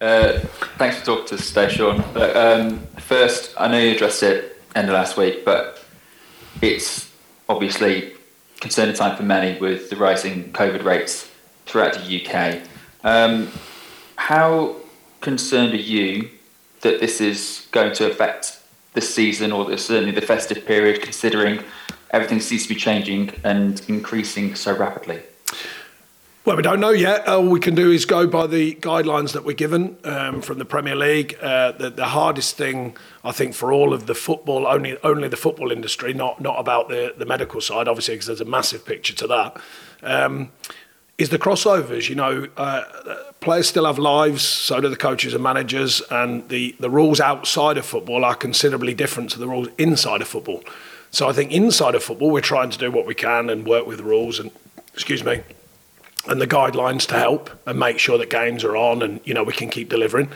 Uh, thanks for talking to us today, Sean. But, um, first, I know you addressed it end of last week, but it's obviously concerning time for many with the rising COVID rates throughout the UK. Um, how concerned are you that this is going to affect the season or the, certainly the festive period, considering everything seems to be changing and increasing so rapidly? Well, we don't know yet. All we can do is go by the guidelines that we're given um, from the Premier League. Uh, the, the, hardest thing, I think, for all of the football, only only the football industry, not not about the, the medical side, obviously, because there's a massive picture to that, um, is the crossovers. You know, uh, players still have lives, so do the coaches and managers, and the, the rules outside of football are considerably different to the rules inside of football. So I think inside of football, we're trying to do what we can and work with rules and, excuse me, and the guidelines to help and make sure that games are on and you know we can keep delivering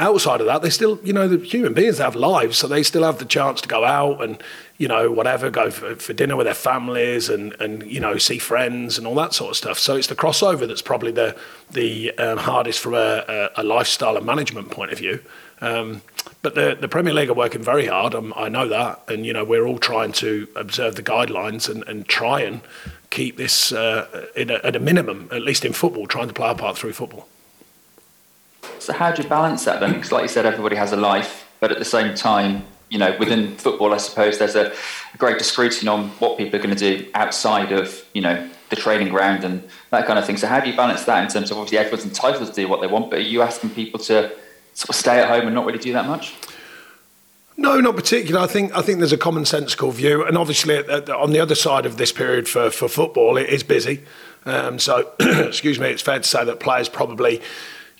outside of that they still you know the human beings have lives so they still have the chance to go out and you know whatever go for, for dinner with their families and and you know see friends and all that sort of stuff so it's the crossover that's probably the the um, hardest from a, a, lifestyle and management point of view um, but the, the Premier League are working very hard. Um, I know that, and you know we're all trying to observe the guidelines and, and try and keep this uh, a, at a minimum, at least in football, trying to play our part through football. So how do you balance that then? Because like you said, everybody has a life, but at the same time, you know, within football, I suppose there's a, greater scrutiny on what people are going to do outside of, you know, the training ground and that kind of thing. So how do you balance that in terms of obviously everyone's entitled to do what they want, but are you asking people to sort of stay at home and not really do that much? No, not particularly. I think I think there's a commonsensical view, and obviously on the other side of this period for, for football, it is busy. Um, so, excuse me, it's fair to say that players probably,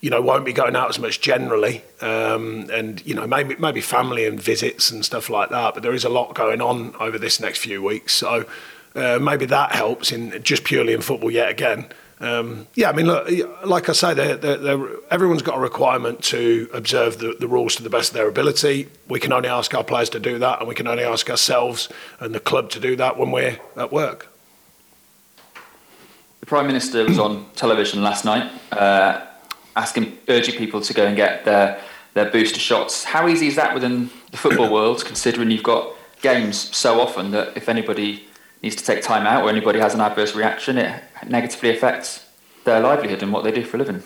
you know, won't be going out as much generally, um, and you know, maybe maybe family and visits and stuff like that. But there is a lot going on over this next few weeks, so uh, maybe that helps in just purely in football yet again. Um, yeah, I mean, look, like I say, they're, they're, they're, everyone's got a requirement to observe the, the, rules to the best of their ability. We can only ask our players to do that, and we can only ask ourselves and the club to do that when we're at work. The Prime Minister was on television last night, uh, asking, urging people to go and get their, their booster shots. How easy is that within the football world, considering you've got games so often that if anybody needs to take time out or anybody has an adverse reaction, it negatively affects their livelihood and what they do for a living?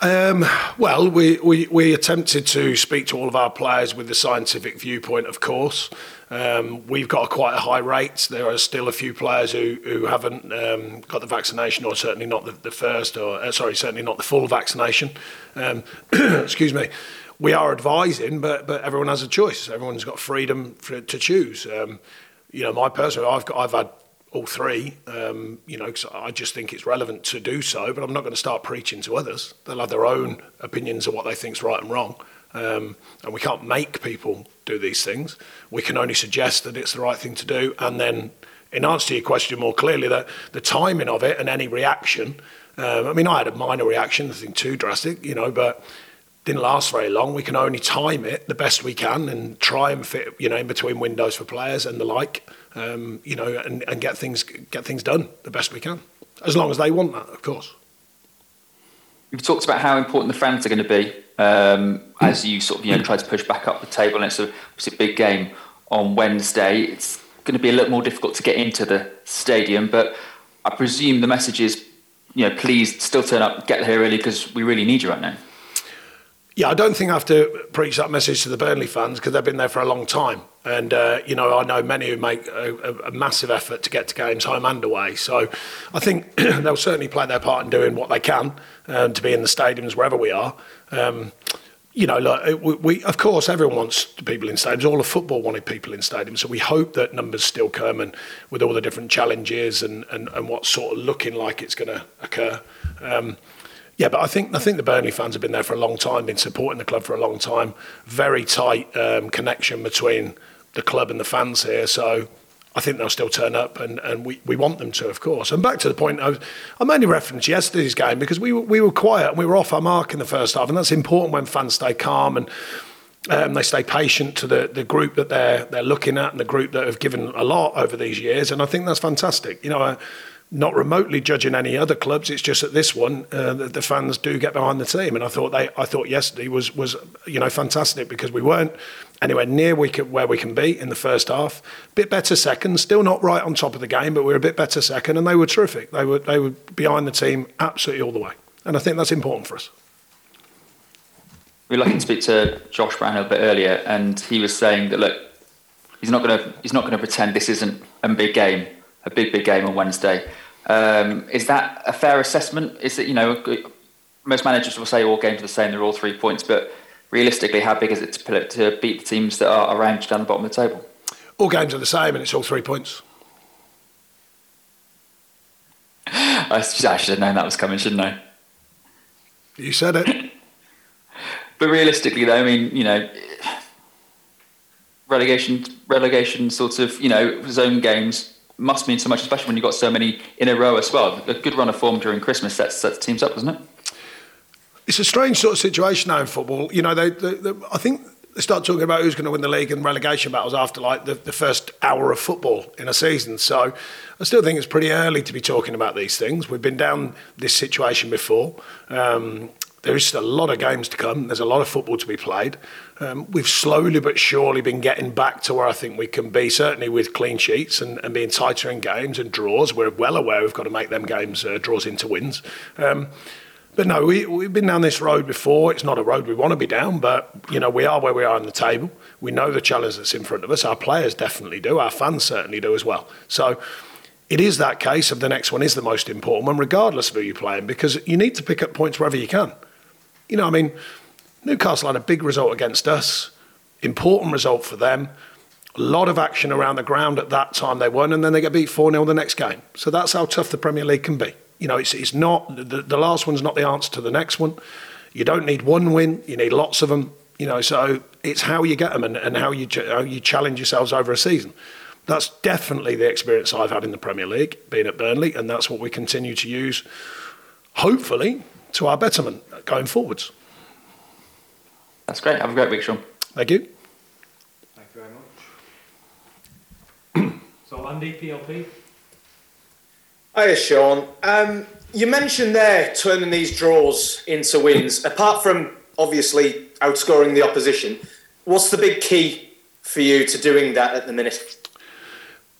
Um, well, we, we, we attempted to speak to all of our players with the scientific viewpoint, of course. Um, we've got a quite a high rate. There are still a few players who, who haven't um, got the vaccination, or certainly not the, the first, or uh, sorry, certainly not the full vaccination. Um, excuse me. We are advising, but but everyone has a choice. Everyone's got freedom for, to choose. Um, you know, my personal, I've got, I've had all three. Um, you know, I just think it's relevant to do so, but I'm not going to start preaching to others. They'll have their own opinions of what they think is right and wrong. Um, and we can't make people do these things. We can only suggest that it's the right thing to do. And then, in answer to your question more clearly, that the timing of it and any reaction. Um, I mean, I had a minor reaction, nothing too drastic, you know, but didn't last very long. We can only time it the best we can and try and fit, you know, in between windows for players and the like, um, you know, and, and get things get things done the best we can, as long as they want that, of course. You've talked about how important the fans are going to be um, as you sort of you know try to push back up the table, and it's a, it's a big game on Wednesday. It's going to be a little more difficult to get into the stadium, but I presume the message is, you know, please still turn up, get here early because we really need you right now. Yeah, I don't think I have to preach that message to the Burnley fans because they've been there for a long time. And, uh, you know, I know many who make a, a, massive effort to get to games home and away. So I think they'll certainly play their part in doing what they can um, to be in the stadiums wherever we are. Um, you know, look, we, we, of course, everyone wants people in stadiums. All of football wanted people in stadiums. So we hope that numbers still come and with all the different challenges and, and, and what's sort of looking like it's going to occur. Um, yeah, but I think I think the Burnley fans have been there for a long time, been supporting the club for a long time. Very tight um, connection between the club and the fans here. So I think they'll still turn up, and, and we, we want them to, of course. And back to the point, I, was, I mainly referenced yesterday's game because we, we were quiet and we were off our mark in the first half, and that's important when fans stay calm and um, they stay patient to the, the group that they're they're looking at and the group that have given a lot over these years, and I think that's fantastic. You know. Uh, not remotely judging any other clubs. It's just that this one, uh, the, the, fans do get behind the team, and I thought they, I thought yesterday was was you know fantastic because we weren't anywhere near we could, where we can be in the first half. Bit better second, still not right on top of the game, but we were a bit better second, and they were terrific. They were they were behind the team absolutely all the way, and I think that's important for us. We were lucky to speak to Josh Brown a bit earlier, and he was saying that look, he's not going to he's not going to pretend this isn't a big game a big, big game on Wednesday. Um, is that a fair assessment? Is it, you know, most managers will say all games are the same, they're all three points, but realistically, how big is it to, to beat the teams that are around down the bottom of the table? All games are the same, and it's all three points. I should have known that was coming, shouldn't I? You said it. but realistically, though, I mean, you know, relegation, relegation, sort of, you know, zone games must mean so much, especially when you've got so many in a row as well. A good run of form during Christmas sets, sets teams up, doesn't it? It's a strange sort of situation now in football. You know, they, they, they, I think they start talking about who's going to win the league and relegation battles after like the, the first hour of football in a season. So I still think it's pretty early to be talking about these things. We've been down this situation before. Um, there is a lot of games to come. There's a lot of football to be played. Um, we've slowly but surely been getting back to where I think we can be, certainly with clean sheets and, and being tighter in games and draws. We're well aware we've got to make them games uh, draws into wins. Um, but no, we, we've been down this road before. It's not a road we want to be down, but you know we are where we are on the table. We know the challenge that's in front of us. Our players definitely do. Our fans certainly do as well. So it is that case of the next one is the most important one, regardless of who you're playing, because you need to pick up points wherever you can. You know, I mean, Newcastle had a big result against us, important result for them. A lot of action around the ground at that time they won, and then they get beat 4 0 the next game. So that's how tough the Premier League can be. You know, it's, it's not, the, the last one's not the answer to the next one. You don't need one win, you need lots of them. You know, so it's how you get them and, and how, you, how you challenge yourselves over a season. That's definitely the experience I've had in the Premier League, being at Burnley, and that's what we continue to use, hopefully, to our betterment going forwards. That's great. Have a great week, Sean. Thank you. Thank you very much. so, Andy, PLP. Hiya, Sean. Um, you mentioned there turning these draws into wins. Apart from obviously outscoring the opposition, what's the big key for you to doing that at the minute?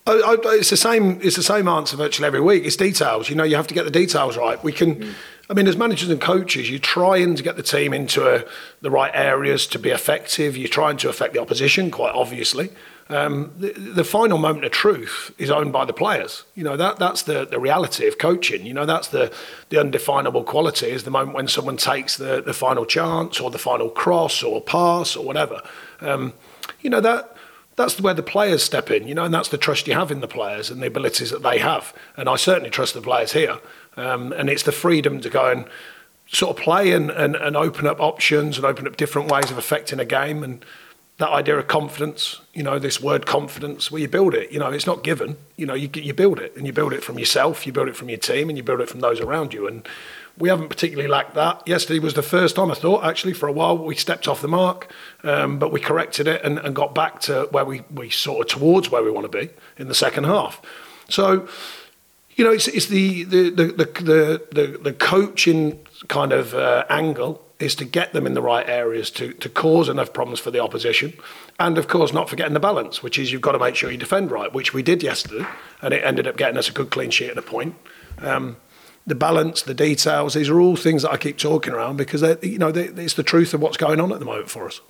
I, I, it's the same. It's the same answer virtually every week. It's details. You know, you have to get the details right. We can. Mm. I mean, as managers and coaches, you're trying to get the team into a, the right areas to be effective. You're trying to affect the opposition, quite obviously. Um, the, the, final moment of truth is owned by the players. You know that that's the, the reality of coaching. You know that's the the undefinable quality is the moment when someone takes the the final chance or the final cross or pass or whatever. Um, you know that that's where the players step in, you know, and that's the trust you have in the players and the abilities that they have. And I certainly trust the players here. Um, and it's the freedom to go and sort of play and, and, and open up options and open up different ways of affecting a game. And that idea of confidence, you know, this word confidence, where you build it, you know, it's not given, you know, you, you build it and you build it from yourself, you build it from your team, and you build it from those around you. And we haven't particularly lacked that. Yesterday was the first time I thought, actually, for a while, we stepped off the mark, um, but we corrected it and, and got back to where we, we sort of towards where we want to be in the second half. So, you know, it's, it's the, the, the, the, the, the coaching kind of uh, angle is to get them in the right areas to, to cause enough problems for the opposition. And of course, not forgetting the balance, which is you've got to make sure you defend right, which we did yesterday. And it ended up getting us a good clean sheet at a point. Um, the balance, the details, these are all things that I keep talking around because you know it's the truth of what's going on at the moment for us.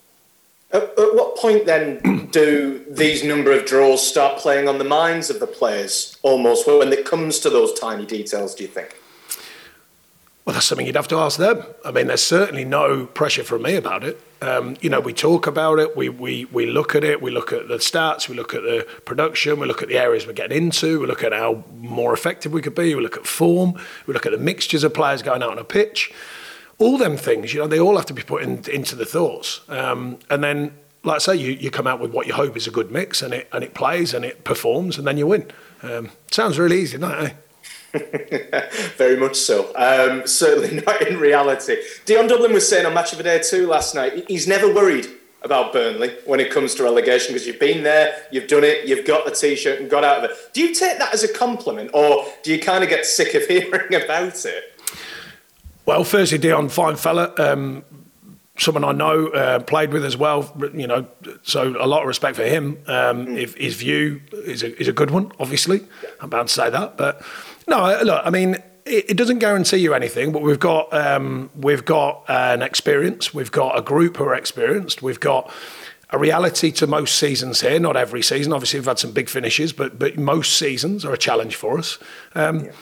At, at what point then do these number of draws start playing on the minds of the players almost when it comes to those tiny details, do you think? Well, that's something you'd have to ask them. I mean, there's certainly no pressure from me about it. Um, you know, we talk about it, we, we, we look at it, we look at the stats, we look at the production, we look at the areas we're getting into, we look at how more effective we could be, we look at form, we look at the mixtures of players going out on a pitch. All them things, you know, they all have to be put in, into the thoughts. Um, and then, like I say, you, you come out with what you hope is a good mix and it, and it plays and it performs and then you win. Um, sounds really easy, doesn't it? Very much so. Um, certainly not in reality. Dion Dublin was saying on Match of the Day 2 last night, he's never worried about Burnley when it comes to relegation because you've been there, you've done it, you've got the t-shirt and got out of it. Do you take that as a compliment, or do you kind of get sick of hearing about it? Well, firstly, Dion, fine fella. Um, someone I know, uh, played with as well. You know, so a lot of respect for him. Um, mm. if his view is a, is a good one, obviously. I'm bound to say that, but no, look, I mean, it, it doesn't guarantee you anything. But we've got um, we've got an experience. We've got a group who are experienced. We've got a reality to most seasons here. Not every season. Obviously, we've had some big finishes, but but most seasons are a challenge for us. Um, yeah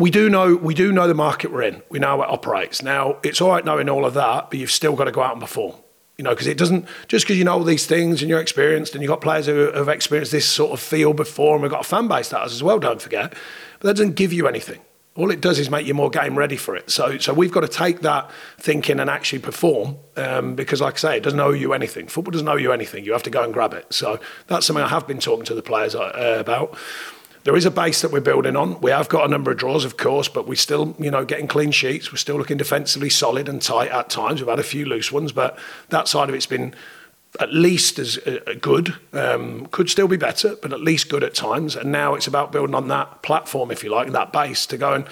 we do know we do know the market we're in. We know how it operates. Now it's all right knowing all of that, but you've still got to go out and perform. You know, because it doesn't just because you know all these things and you're experienced and you've got players who have experienced this sort of field before, and we've got a fan base that has as well. Don't forget, but that doesn't give you anything. All it does is make you more game ready for it. So, so we've got to take that thinking and actually perform um, because, like I say, it doesn't owe you anything. Football doesn't owe you anything. You have to go and grab it. So that's something I have been talking to the players uh, about there is a base that we're building on. We have got a number of draws, of course, but we're still, you know, getting clean sheets. We're still looking defensively solid and tight at times. We've had a few loose ones, but that side of it's been at least as uh, good. Um, could still be better, but at least good at times. And now it's about building on that platform, if you like, that base to go and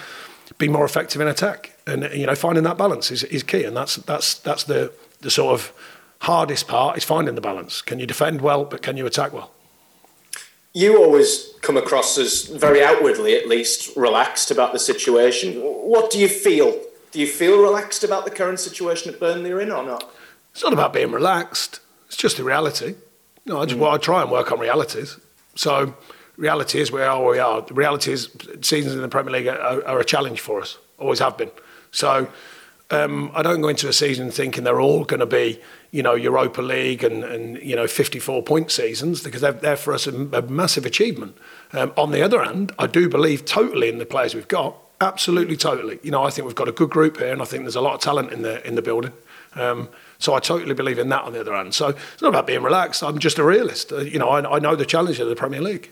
be more effective in attack. And you know, finding that balance is, is key, and that's that's that's the the sort of hardest part is finding the balance. Can you defend well, but can you attack well? You always come across as very outwardly, at least, relaxed about the situation. What do you feel? Do you feel relaxed about the current situation at Burnley are in or not? It's not about being relaxed. It's just the reality. No, I just mm. well, I try and work on realities. So, reality is where we are. The reality is seasons in the Premier League are, are a challenge for us. Always have been. So, um, I don't go into a season thinking they're all going to be you know, Europa League and, and you know, 54 point seasons because they're, they're for us a, a massive achievement. Um, on the other hand, I do believe totally in the players we've got. Absolutely, totally. You know, I think we've got a good group here, and I think there's a lot of talent in the in the building. Um, so I totally believe in that. On the other hand, so it's not about being relaxed. I'm just a realist. Uh, you know, I, I know the challenge of the Premier League.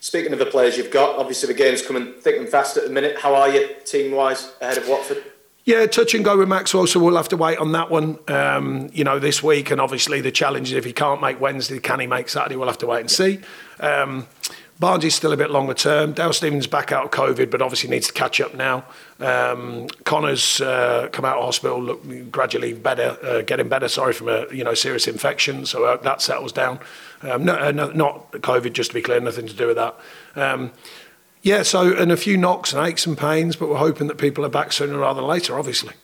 Speaking of the players you've got, obviously the game's coming thick and fast at the minute. How are you team wise ahead of Watford? Yeah, touch and go with Maxwell, so we'll have to wait on that one. Um, you know, this week, and obviously the challenge is if he can't make Wednesday, can he make Saturday? We'll have to wait and see. Um, Barnes is still a bit longer term. Dale Stephens back out of COVID, but obviously needs to catch up now. Um, Connor's uh, come out of hospital, look gradually better, uh, getting better. Sorry from a you know serious infection, so uh, that settles down. Um, no, uh, no, not COVID, just to be clear, nothing to do with that. Um, yeah, so and a few knocks and aches and pains, but we're hoping that people are back sooner rather than later, obviously.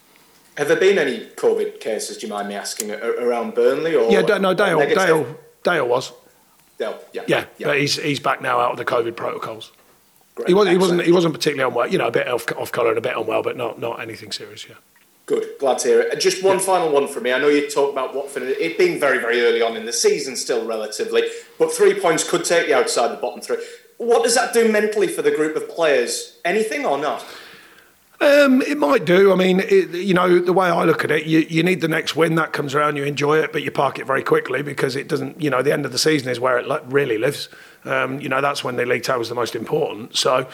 Have there been any COVID cases, do you mind me asking, around Burnley? Or yeah, no, Dale, Dale, Dale was. Dale, yeah. Yeah, yeah. but he's, he's back now out of the COVID protocols. Great. He, was, he wasn't he wasn't particularly unwell, you know, a bit off, off colour and a bit unwell, but not, not anything serious, yeah. Good, glad to hear it. Just one yeah. final one for me. I know you talked about Watford, it being very, very early on in the season, still relatively, but three points could take you outside the bottom three. What does that do mentally for the group of players? Anything or not? Um, it might do. I mean, it, you know, the way I look at it, you, you need the next win that comes around, you enjoy it, but you park it very quickly because it doesn't, you know, the end of the season is where it really lives. Um, you know, that's when the league table is the most important. So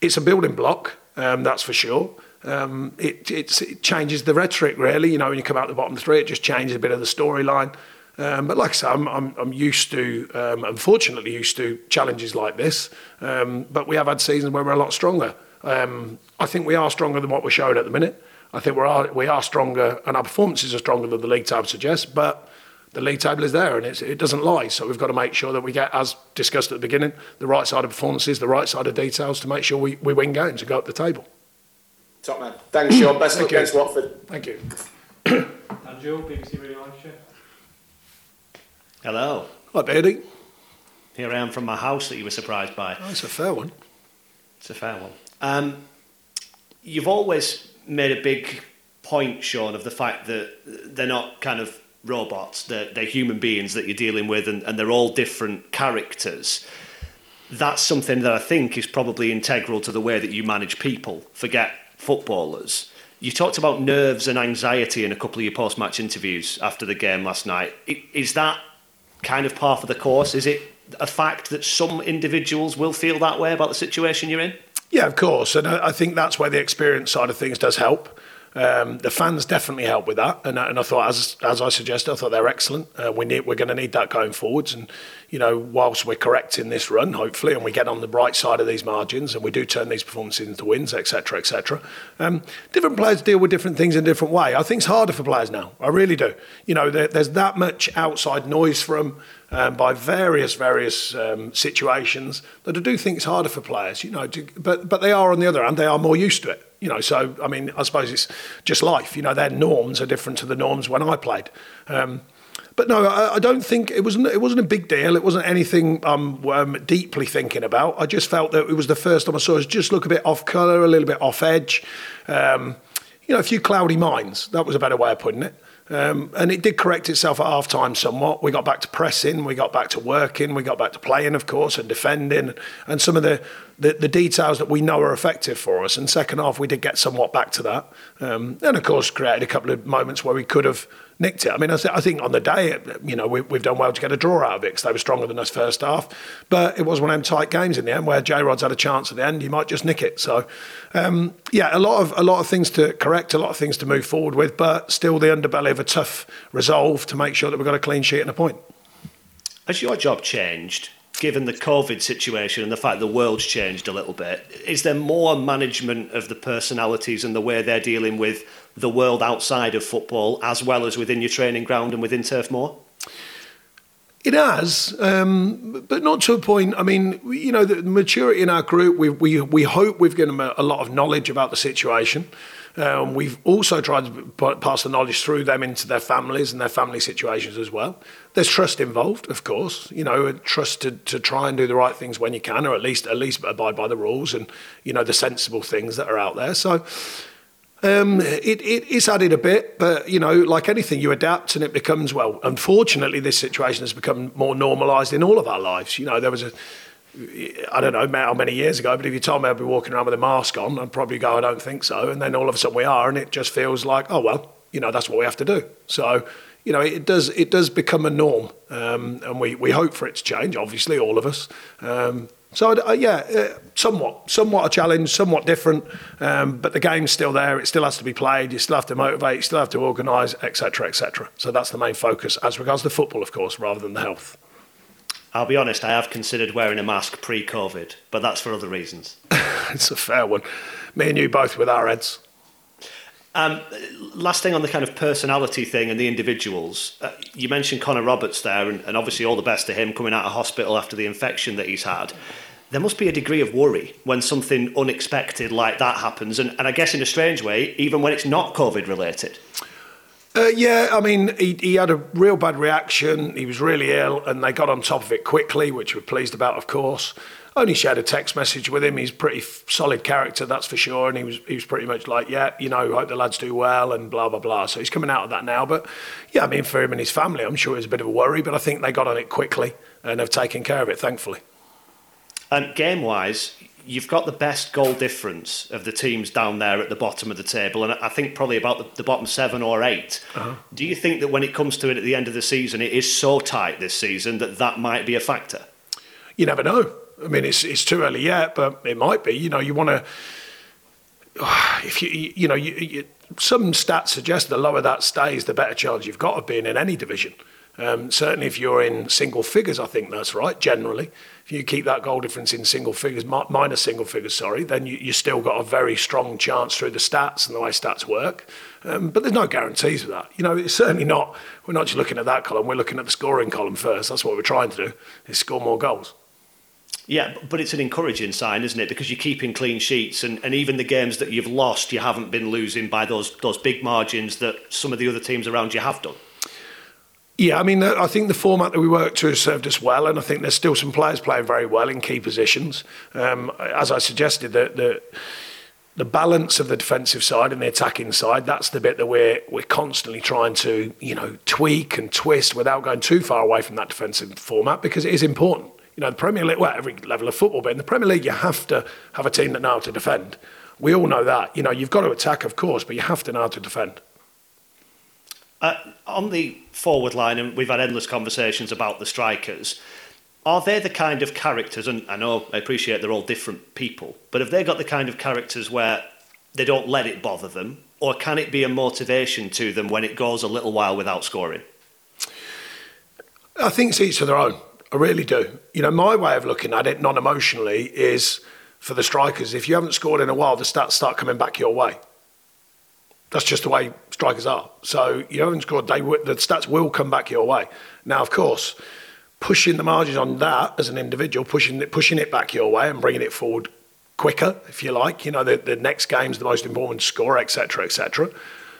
it's a building block, um, that's for sure. Um, it, it changes the rhetoric, really. You know, when you come out the bottom three, it just changes a bit of the storyline. Um, but like I said, I'm, I'm, I'm used to, um, unfortunately, used to challenges like this. Um, but we have had seasons where we're a lot stronger. Um, I think we are stronger than what we're showing at the minute. I think we are, we are stronger, and our performances are stronger than the league table suggests. But the league table is there, and it doesn't lie. So we've got to make sure that we get, as discussed at the beginning, the right side of performances, the right side of details to make sure we, we win games and go up the table. Top man. Thanks, Sean. Best of luck against Watford. Thank you. Andrew, BBC Radio Live Show. Hello. Hi, Beardy. Here I am from my house that you were surprised by. Oh, it's a fair one. It's a fair one. Um, you've always made a big point, Sean, of the fact that they're not kind of robots, they're, they're human beings that you're dealing with, and, and they're all different characters. That's something that I think is probably integral to the way that you manage people. Forget footballers. You talked about nerves and anxiety in a couple of your post match interviews after the game last night. Is that kind of part of the course? Is it a fact that some individuals will feel that way about the situation you're in? Yeah, of course. And I think that's where the experience side of things does help. Um, the fans definitely helped with that, and, and I thought, as as I suggested, I thought they're excellent. Uh, we need, we're going to need that going forwards, and you know, whilst we're correcting this run, hopefully, and we get on the bright side of these margins, and we do turn these performances into wins, etc., etc. Um, different players deal with different things in a different way. I think it's harder for players now. I really do. You know, there, there's that much outside noise from um, by various various um, situations that I do think it's harder for players. You know, to, but but they are on the other hand, they are more used to it. You know, so I mean, I suppose it's just life. You know, their norms are different to the norms when I played. Um, but no, I, I don't think it wasn't. It wasn't a big deal. It wasn't anything I'm um, deeply thinking about. I just felt that it was the first time I saw us just look a bit off colour, a little bit off edge. Um, you know, a few cloudy minds. That was a better way of putting it. Um, and it did correct itself at half time somewhat. We got back to pressing, we got back to working, we got back to playing, of course, and defending, and some of the, the, the details that we know are effective for us. And second half, we did get somewhat back to that. Um, and of course, created a couple of moments where we could have nicked it. I mean, I, I think on the day, you know, we, have done well to get a draw out of it because they were stronger than us first half. But it was one of them tight games in the end where J Rod's had a chance at the end. You might just nick it. So, um, yeah, a lot of a lot of things to correct, a lot of things to move forward with, but still the underbelly of a tough resolve to make sure that we've got a clean sheet and a point. Has your job changed? Given the COVID situation and the fact the world's changed a little bit, is there more management of the personalities and the way they're dealing with the world outside of football as well as within your training ground and within Turf Moor? It has, um, but not to a point. I mean, you know, the maturity in our group, we, we, we hope we've given them a, a lot of knowledge about the situation. Um, we've also tried to pass the knowledge through them into their families and their family situations as well. There's trust involved, of course. You know, trust to, to try and do the right things when you can, or at least at least abide by the rules and you know the sensible things that are out there. So um, it, it, it's added a bit, but you know, like anything, you adapt and it becomes well. Unfortunately, this situation has become more normalised in all of our lives. You know, there was a, I don't know how many years ago, but if you told me I'd be walking around with a mask on, I'd probably go, I don't think so. And then all of a sudden we are, and it just feels like, oh well, you know, that's what we have to do. So, you know, it does it does become a norm, um, and we we hope for it to change. Obviously, all of us. Um, so uh, yeah, uh, somewhat, somewhat a challenge, somewhat different, um, but the game's still there. It still has to be played. You still have to motivate. You still have to organise, etc., etc. So that's the main focus as regards to football, of course, rather than the health. I'll be honest. I have considered wearing a mask pre-COVID, but that's for other reasons. it's a fair one. Me and you both with our heads. Um, last thing on the kind of personality thing and the individuals. Uh, you mentioned Connor Roberts there, and, and, obviously all the best to him coming out of hospital after the infection that he's had. There must be a degree of worry when something unexpected like that happens, and, and I guess in a strange way, even when it's not COVID related. Uh, yeah, I mean, he, he had a real bad reaction. He was really ill, and they got on top of it quickly, which we're pleased about, of course only shared a text message with him. He's pretty solid character, that's for sure. And he was he was pretty much like, yeah, you know, hope the lads do well and blah blah blah. So he's coming out of that now. But yeah, I mean, for him and his family, I'm sure it was a bit of a worry, but I think they got on it quickly and have taken care of it, thankfully. And game wise, you've got the best goal difference of the teams down there at the bottom of the table, and I think probably about the, the bottom seven or 8 uh-huh. Do you think that when it comes to it at the end of the season, it is so tight this season that that might be a factor? You never know. I mean, it's it's too early yet, but it might be. You know, you want to. If you you know you, you, some stats suggest the lower that stays, the better chance you've got of being in any division. Um, certainly, if you're in single figures, I think that's right. Generally, if you keep that goal difference in single figures, minus single figures, sorry, then you, you still got a very strong chance through the stats and the way stats work. Um, but there's no guarantees of that. You know, it's certainly not. We're not just looking at that column. We're looking at the scoring column first. That's what we're trying to do: is score more goals. Yeah, but it's an encouraging sign, isn't it? Because you're keeping clean sheets, and, and even the games that you've lost, you haven't been losing by those those big margins that some of the other teams around you have done. Yeah, I mean, I think the format that we work to has served us well, and I think there's still some players playing very well in key positions. Um, as I suggested, the, the the balance of the defensive side and the attacking side, that's the bit that we're we're constantly trying to, you know, tweak and twist without going too far away from that defensive format because it is important you know, the Premier League, well, every level of football, but in the Premier League, you have to have a team that know how to defend. We all know that. You know, you've got to attack, of course, but you have to know how to defend. Uh, on the forward line, and we've had endless conversations about the strikers. Are they the kind of characters, and I know I appreciate they're all different people, but have they got the kind of characters where they don't let it bother them, or can it be a motivation to them when it goes a little while without scoring? I think it's each to their own. I really do. You know, my way of looking at it, non emotionally, is for the strikers. If you haven't scored in a while, the stats start coming back your way. That's just the way strikers are. So you haven't scored, they the stats will come back your way. Now, of course, pushing the margins on that as an individual, pushing it, pushing it back your way and bringing it forward quicker, if you like. You know, the, the next game's the most important score, etc., etc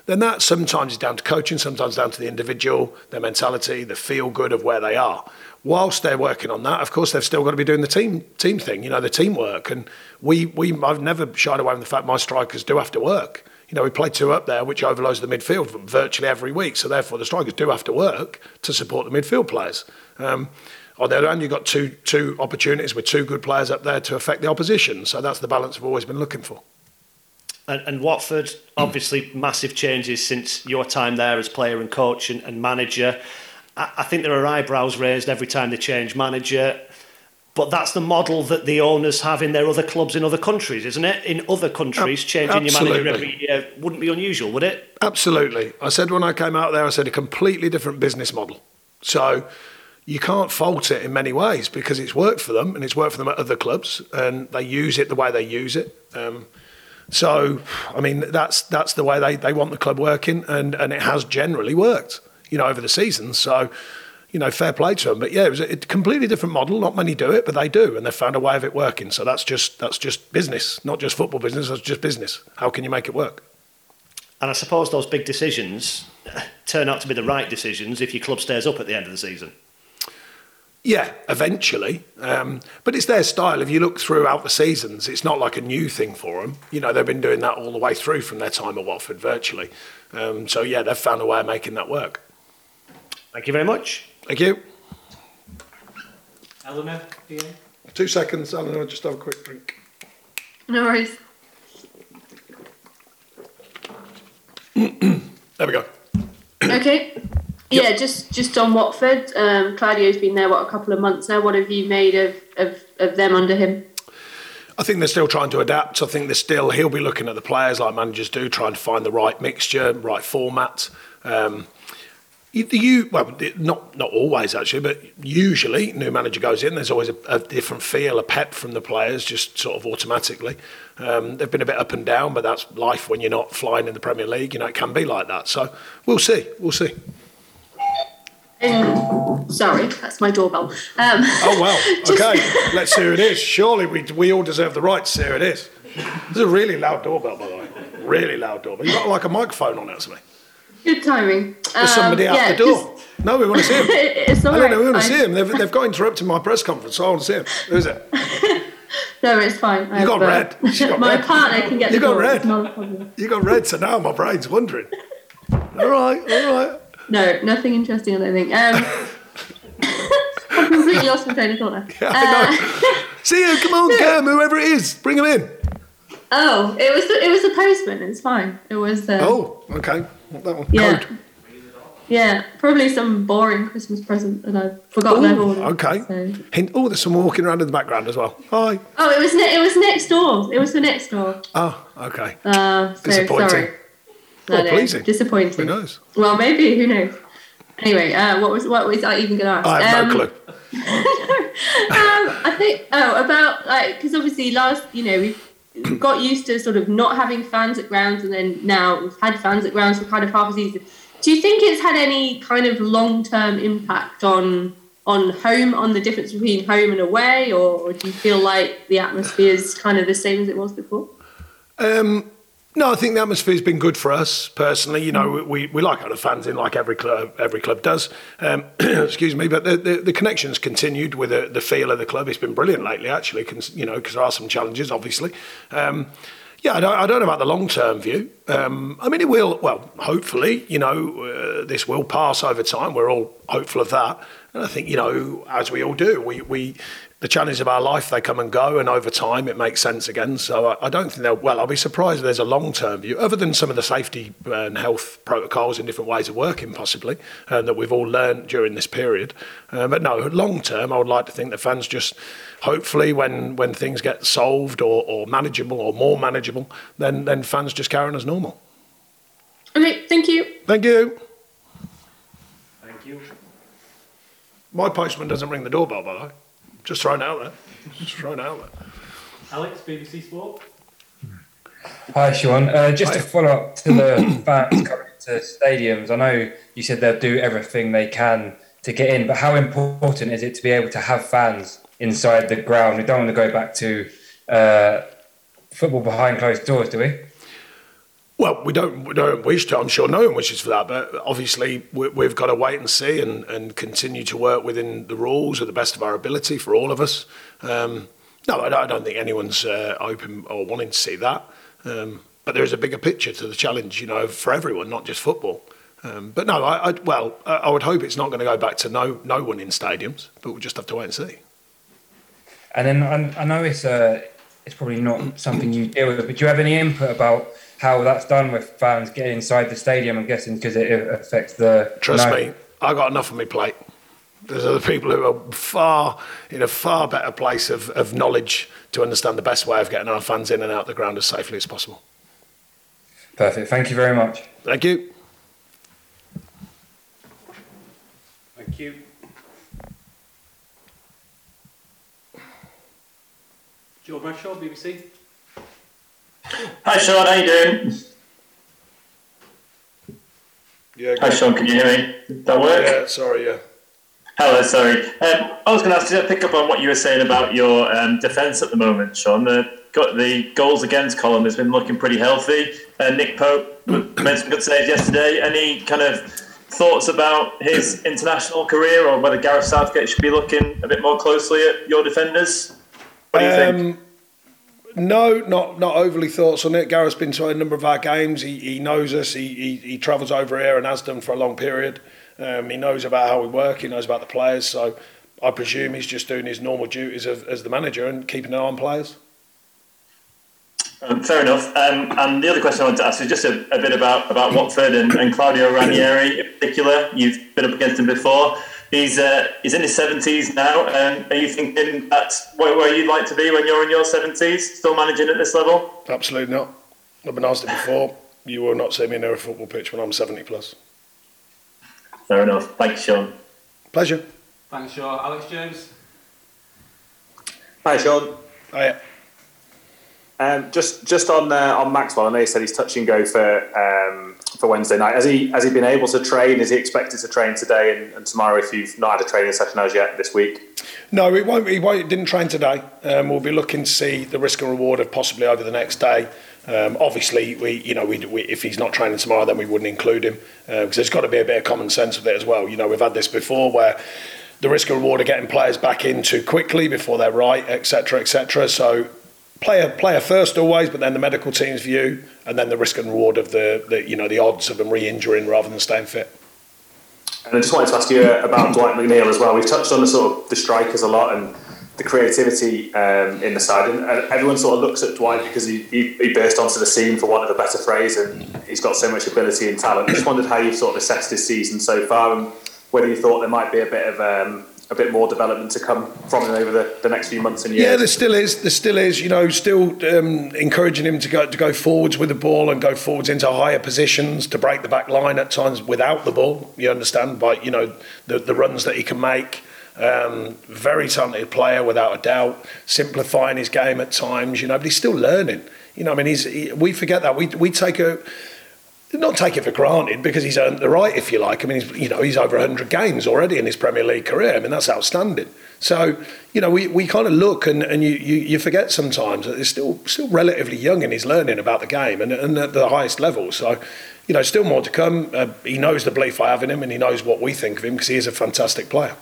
then that sometimes is down to coaching, sometimes down to the individual, their mentality, the feel good of where they are. Whilst they're working on that, of course, they've still got to be doing the team team thing, you know, the teamwork. And we, we I've never shied away from the fact my strikers do have to work. You know, we play two up there, which overloads the midfield virtually every week. So therefore, the strikers do have to work to support the midfield players. Um, on the other hand, you've got two two opportunities with two good players up there to affect the opposition. So that's the balance we've always been looking for. And, and Watford, obviously, massive changes since your time there as player and coach and, and manager. I, I think there are eyebrows raised every time they change manager. But that's the model that the owners have in their other clubs in other countries, isn't it? In other countries, changing Absolutely. your manager every year wouldn't be unusual, would it? Absolutely. I said when I came out there, I said a completely different business model. So you can't fault it in many ways because it's worked for them and it's worked for them at other clubs and they use it the way they use it. Um, so, I mean, that's that's the way they, they want the club working, and, and it has generally worked, you know, over the season. So, you know, fair play to them. But yeah, it was a completely different model. Not many do it, but they do, and they've found a way of it working. So that's just that's just business, not just football business. That's just business. How can you make it work? And I suppose those big decisions turn out to be the right decisions if your club stays up at the end of the season. Yeah, eventually. Um, but it's their style. If you look throughout the seasons, it's not like a new thing for them. You know, they've been doing that all the way through from their time at Watford virtually. Um, so, yeah, they've found a way of making that work. Thank you very much. Thank you. Eleanor, PA? Two seconds, Eleanor, just have a quick drink. No worries. there we go. Okay. Yeah, just just on Watford. Um, Claudio's been there what a couple of months now. What have you made of, of, of them under him? I think they're still trying to adapt. I think they're still he'll be looking at the players like managers do, trying to find the right mixture, right format. Um, you, you well, not not always actually, but usually new manager goes in. There's always a, a different feel, a pep from the players, just sort of automatically. Um, they've been a bit up and down, but that's life when you're not flying in the Premier League. You know, it can be like that. So we'll see. We'll see. Um, sorry, that's my doorbell. Um, oh well, okay. Let's see who it is. Surely we we all deserve the right to who it is. This is a really loud doorbell, by the way. Really loud doorbell. You've got like a microphone on me. Good timing. There's somebody um, out yeah, the door. just- No, we want to see him. it's all I don't know. We want to see him. They've, they've got interrupted my press conference, so I want to see him. Who is it? No, it's fine. You got red. Got my red. partner can get You the got red. You got red, so now my brain's wondering. All right, all right. No, nothing interesting. I don't think. Um, I've completely lost my train of thought now. Yeah, I know. see you. Come on, Cam. Whoever it is, bring him in. Oh, it was the, it was the postman. It's fine. It was the Oh, okay. That one. yeah. Code. Yeah, probably some boring Christmas present that I've forgotten I've Ooh, ordered. okay. so. Hint. Oh, there's someone walking around in the background as well. Hi. Oh, it was ne- it was next door. It was the next door. Oh, okay. Uh, so Disappointing. sorry. No, no, pleasing. Disappointing. Who knows? Well, maybe. Who knows? Anyway, uh, what was what was I even going to ask? I have no Um, clue. um, I think oh about like because obviously last you know we've got used to sort of not having fans at grounds and then now we've had fans at grounds for kind of half a season. Do you think it's had any kind of long term impact on on home on the difference between home and away, or, or do you feel like the atmosphere is kind of the same as it was before? Um, no, I think the atmosphere's been good for us personally. You know, we, we like having fans in, like every club every club does. Um, excuse me, but the, the, the connection's continued with the, the feel of the club. It's been brilliant lately, actually. You know, because there are some challenges, obviously. Um, yeah, I don't, I don't know about the long term view. Um, I mean, it will. Well, hopefully, you know, uh, this will pass over time. We're all hopeful of that, and I think you know, as we all do, we we the challenges of our life they come and go, and over time it makes sense again. So I, I don't think they'll. Well, I'll be surprised if there's a long term view, other than some of the safety and health protocols and different ways of working, possibly, uh, that we've all learned during this period. Uh, but no, long term, I would like to think that fans just hopefully when when things get solved or, or manageable or more manageable, then then fans just carry on as normal. Okay, thank you. Thank you. Thank you. My postman doesn't ring the doorbell, by the way. Just throwing out there. Just throwing out there. Alex, BBC Sport. Hi, Sean. Uh, just to follow up to the fans coming to stadiums, I know you said they'll do everything they can to get in, but how important is it to be able to have fans inside the ground? We don't want to go back to uh, football behind closed doors, do we? Well, we don't, we don't wish to. I'm sure no one wishes for that, but obviously we, we've got to wait and see and, and continue to work within the rules to the best of our ability for all of us. Um, no, I don't, think anyone's uh, open or wanting to see that. Um, but there is a bigger picture to the challenge, you know, for everyone, not just football. Um, but no, I, I, well, I I would hope it's not going to go back to no, no one in stadiums, but we'll just have to wait and see. And then I, I know it's uh, it's probably not something you deal with, but do you have any input about how that's done with fans getting inside the stadium? I'm guessing because it affects the Trust no- me, I got enough on my plate. There's other people who are far in a far better place of, of knowledge to understand the best way of getting our fans in and out the ground as safely as possible. Perfect. Thank you very much. Thank you. Thank you. Joe Bradshaw, BBC. Hi Sean, how you doing? Yeah, Hi Sean, can you hear me? Did that work? yeah sorry, yeah. Hello, sorry. Um, I was going to ask you to pick up on what you were saying about your um, defence at the moment, Sean. The, got the goals against column has been looking pretty healthy. Uh, Nick Pope made some good saves yesterday. Any kind of thoughts about his international career or whether Gareth Southgate should be looking a bit more closely at your defenders? What do you think? No, not not overly thoughts on it. Gareth's been to a number of our games. He, he knows us. He, he, he travels over here and has done for a long period. Um, he knows about how we work. He knows about the players. So I presume he's just doing his normal duties of, as the manager and keeping an eye on players. Um, fair enough. Um, and the other question I wanted to ask is just a, a bit about, about Watford and, and Claudio Ranieri in particular. You've been up against him before. He's uh, he's in his seventies now. Um, are you thinking that's where, where you'd like to be when you're in your seventies, still managing at this level? Absolutely not. I've been asked it before. You will not see me near a football pitch when I'm 70 plus. Fair enough. Thanks, Sean. Pleasure. Thanks, Sean. Alex James. Hi, Sean. Yeah. Um, just just on uh, on Maxwell, I know you said he's touch and go for um, for Wednesday night. Has he has he been able to train? Is he expected to train today and, and tomorrow? If you've not had a training session as yet this week, No, he won't. He won't. Didn't train today. Um, we'll be looking to see the risk and reward of possibly over the next day. Um, obviously, we you know we, we, if he's not training tomorrow, then we wouldn't include him because there's got to be a bit of common sense with it as well. You know, we've had this before where the risk and reward of getting players back in too quickly before they're right, etc., etc. So player player first always, but then the medical team's view, and then the risk and reward of the, the you know the odds of them re-injuring rather than staying fit. and I just wanted to ask you about Dwight McNeil as well. We've touched on the sort of the strikers a lot and the creativity um, in the side, and uh, everyone sort of looks at Dwight because he, he, he burst onto the scene for want of a better phrase, and he's got so much ability and talent. I just wondered how you've sort of assessed his season so far, and whether you thought there might be a bit of um, a bit more development to come from him over the, the next few months and years. Yeah, there still is. There still is. You know, still um, encouraging him to go to go forwards with the ball and go forwards into higher positions to break the back line at times without the ball. You understand by you know the the runs that he can make. Um, very talented player without a doubt. Simplifying his game at times. You know, but he's still learning. You know, I mean, he's he, we forget that we we take a not take it for granted because he's earned the right, if you like. I mean, he's, you know, he's over 100 games already in his Premier League career. I mean, that's outstanding. So, you know, we, we kind of look and, and you, you, you forget sometimes that he's still still relatively young in his learning about the game and, and at the highest level. So, you know, still more to come. Uh, he knows the belief I have in him and he knows what we think of him because he is a fantastic player.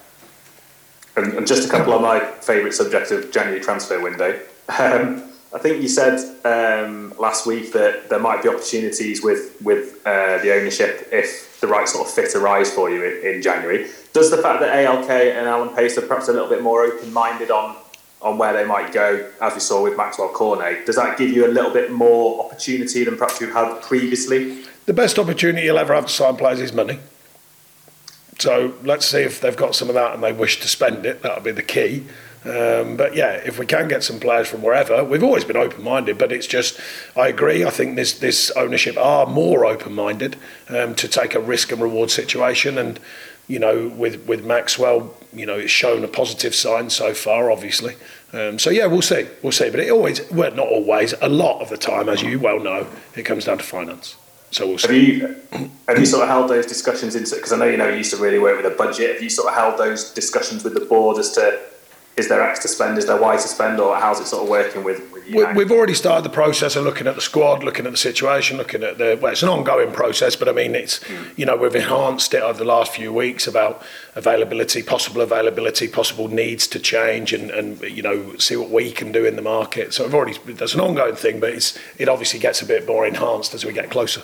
And, and just a couple of my favourite subjects of January transfer window. Um, I think you said um, last week that there might be opportunities with with uh, the ownership if the right sort of fit arise for you in, in January. Does the fact that ALK and Alan Pace are perhaps a little bit more open minded on on where they might go, as we saw with Maxwell Cornet, does that give you a little bit more opportunity than perhaps you've had previously? The best opportunity you'll ever have to sign players is money. So let's see if they've got some of that and they wish to spend it. That'll be the key. Um, but yeah, if we can get some players from wherever, we've always been open-minded. But it's just, I agree. I think this this ownership are more open-minded um, to take a risk and reward situation. And you know, with with Maxwell, you know, it's shown a positive sign so far, obviously. Um, so yeah, we'll see, we'll see. But it always, well, not always, a lot of the time, as you well know, it comes down to finance. So we'll Have see. you have you sort of held those discussions into because I know you know you used to really work with a budget. Have you sort of held those discussions with the board as to is there X to spend, is there Y to spend, or how's it sort of working with, with you? We, we've already started the process of looking at the squad, looking at the situation, looking at the. Well, it's an ongoing process, but I mean, it's you know we've enhanced it over the last few weeks about availability, possible availability, possible needs to change, and, and you know see what we can do in the market. So we've already there's an ongoing thing, but it's it obviously gets a bit more enhanced as we get closer.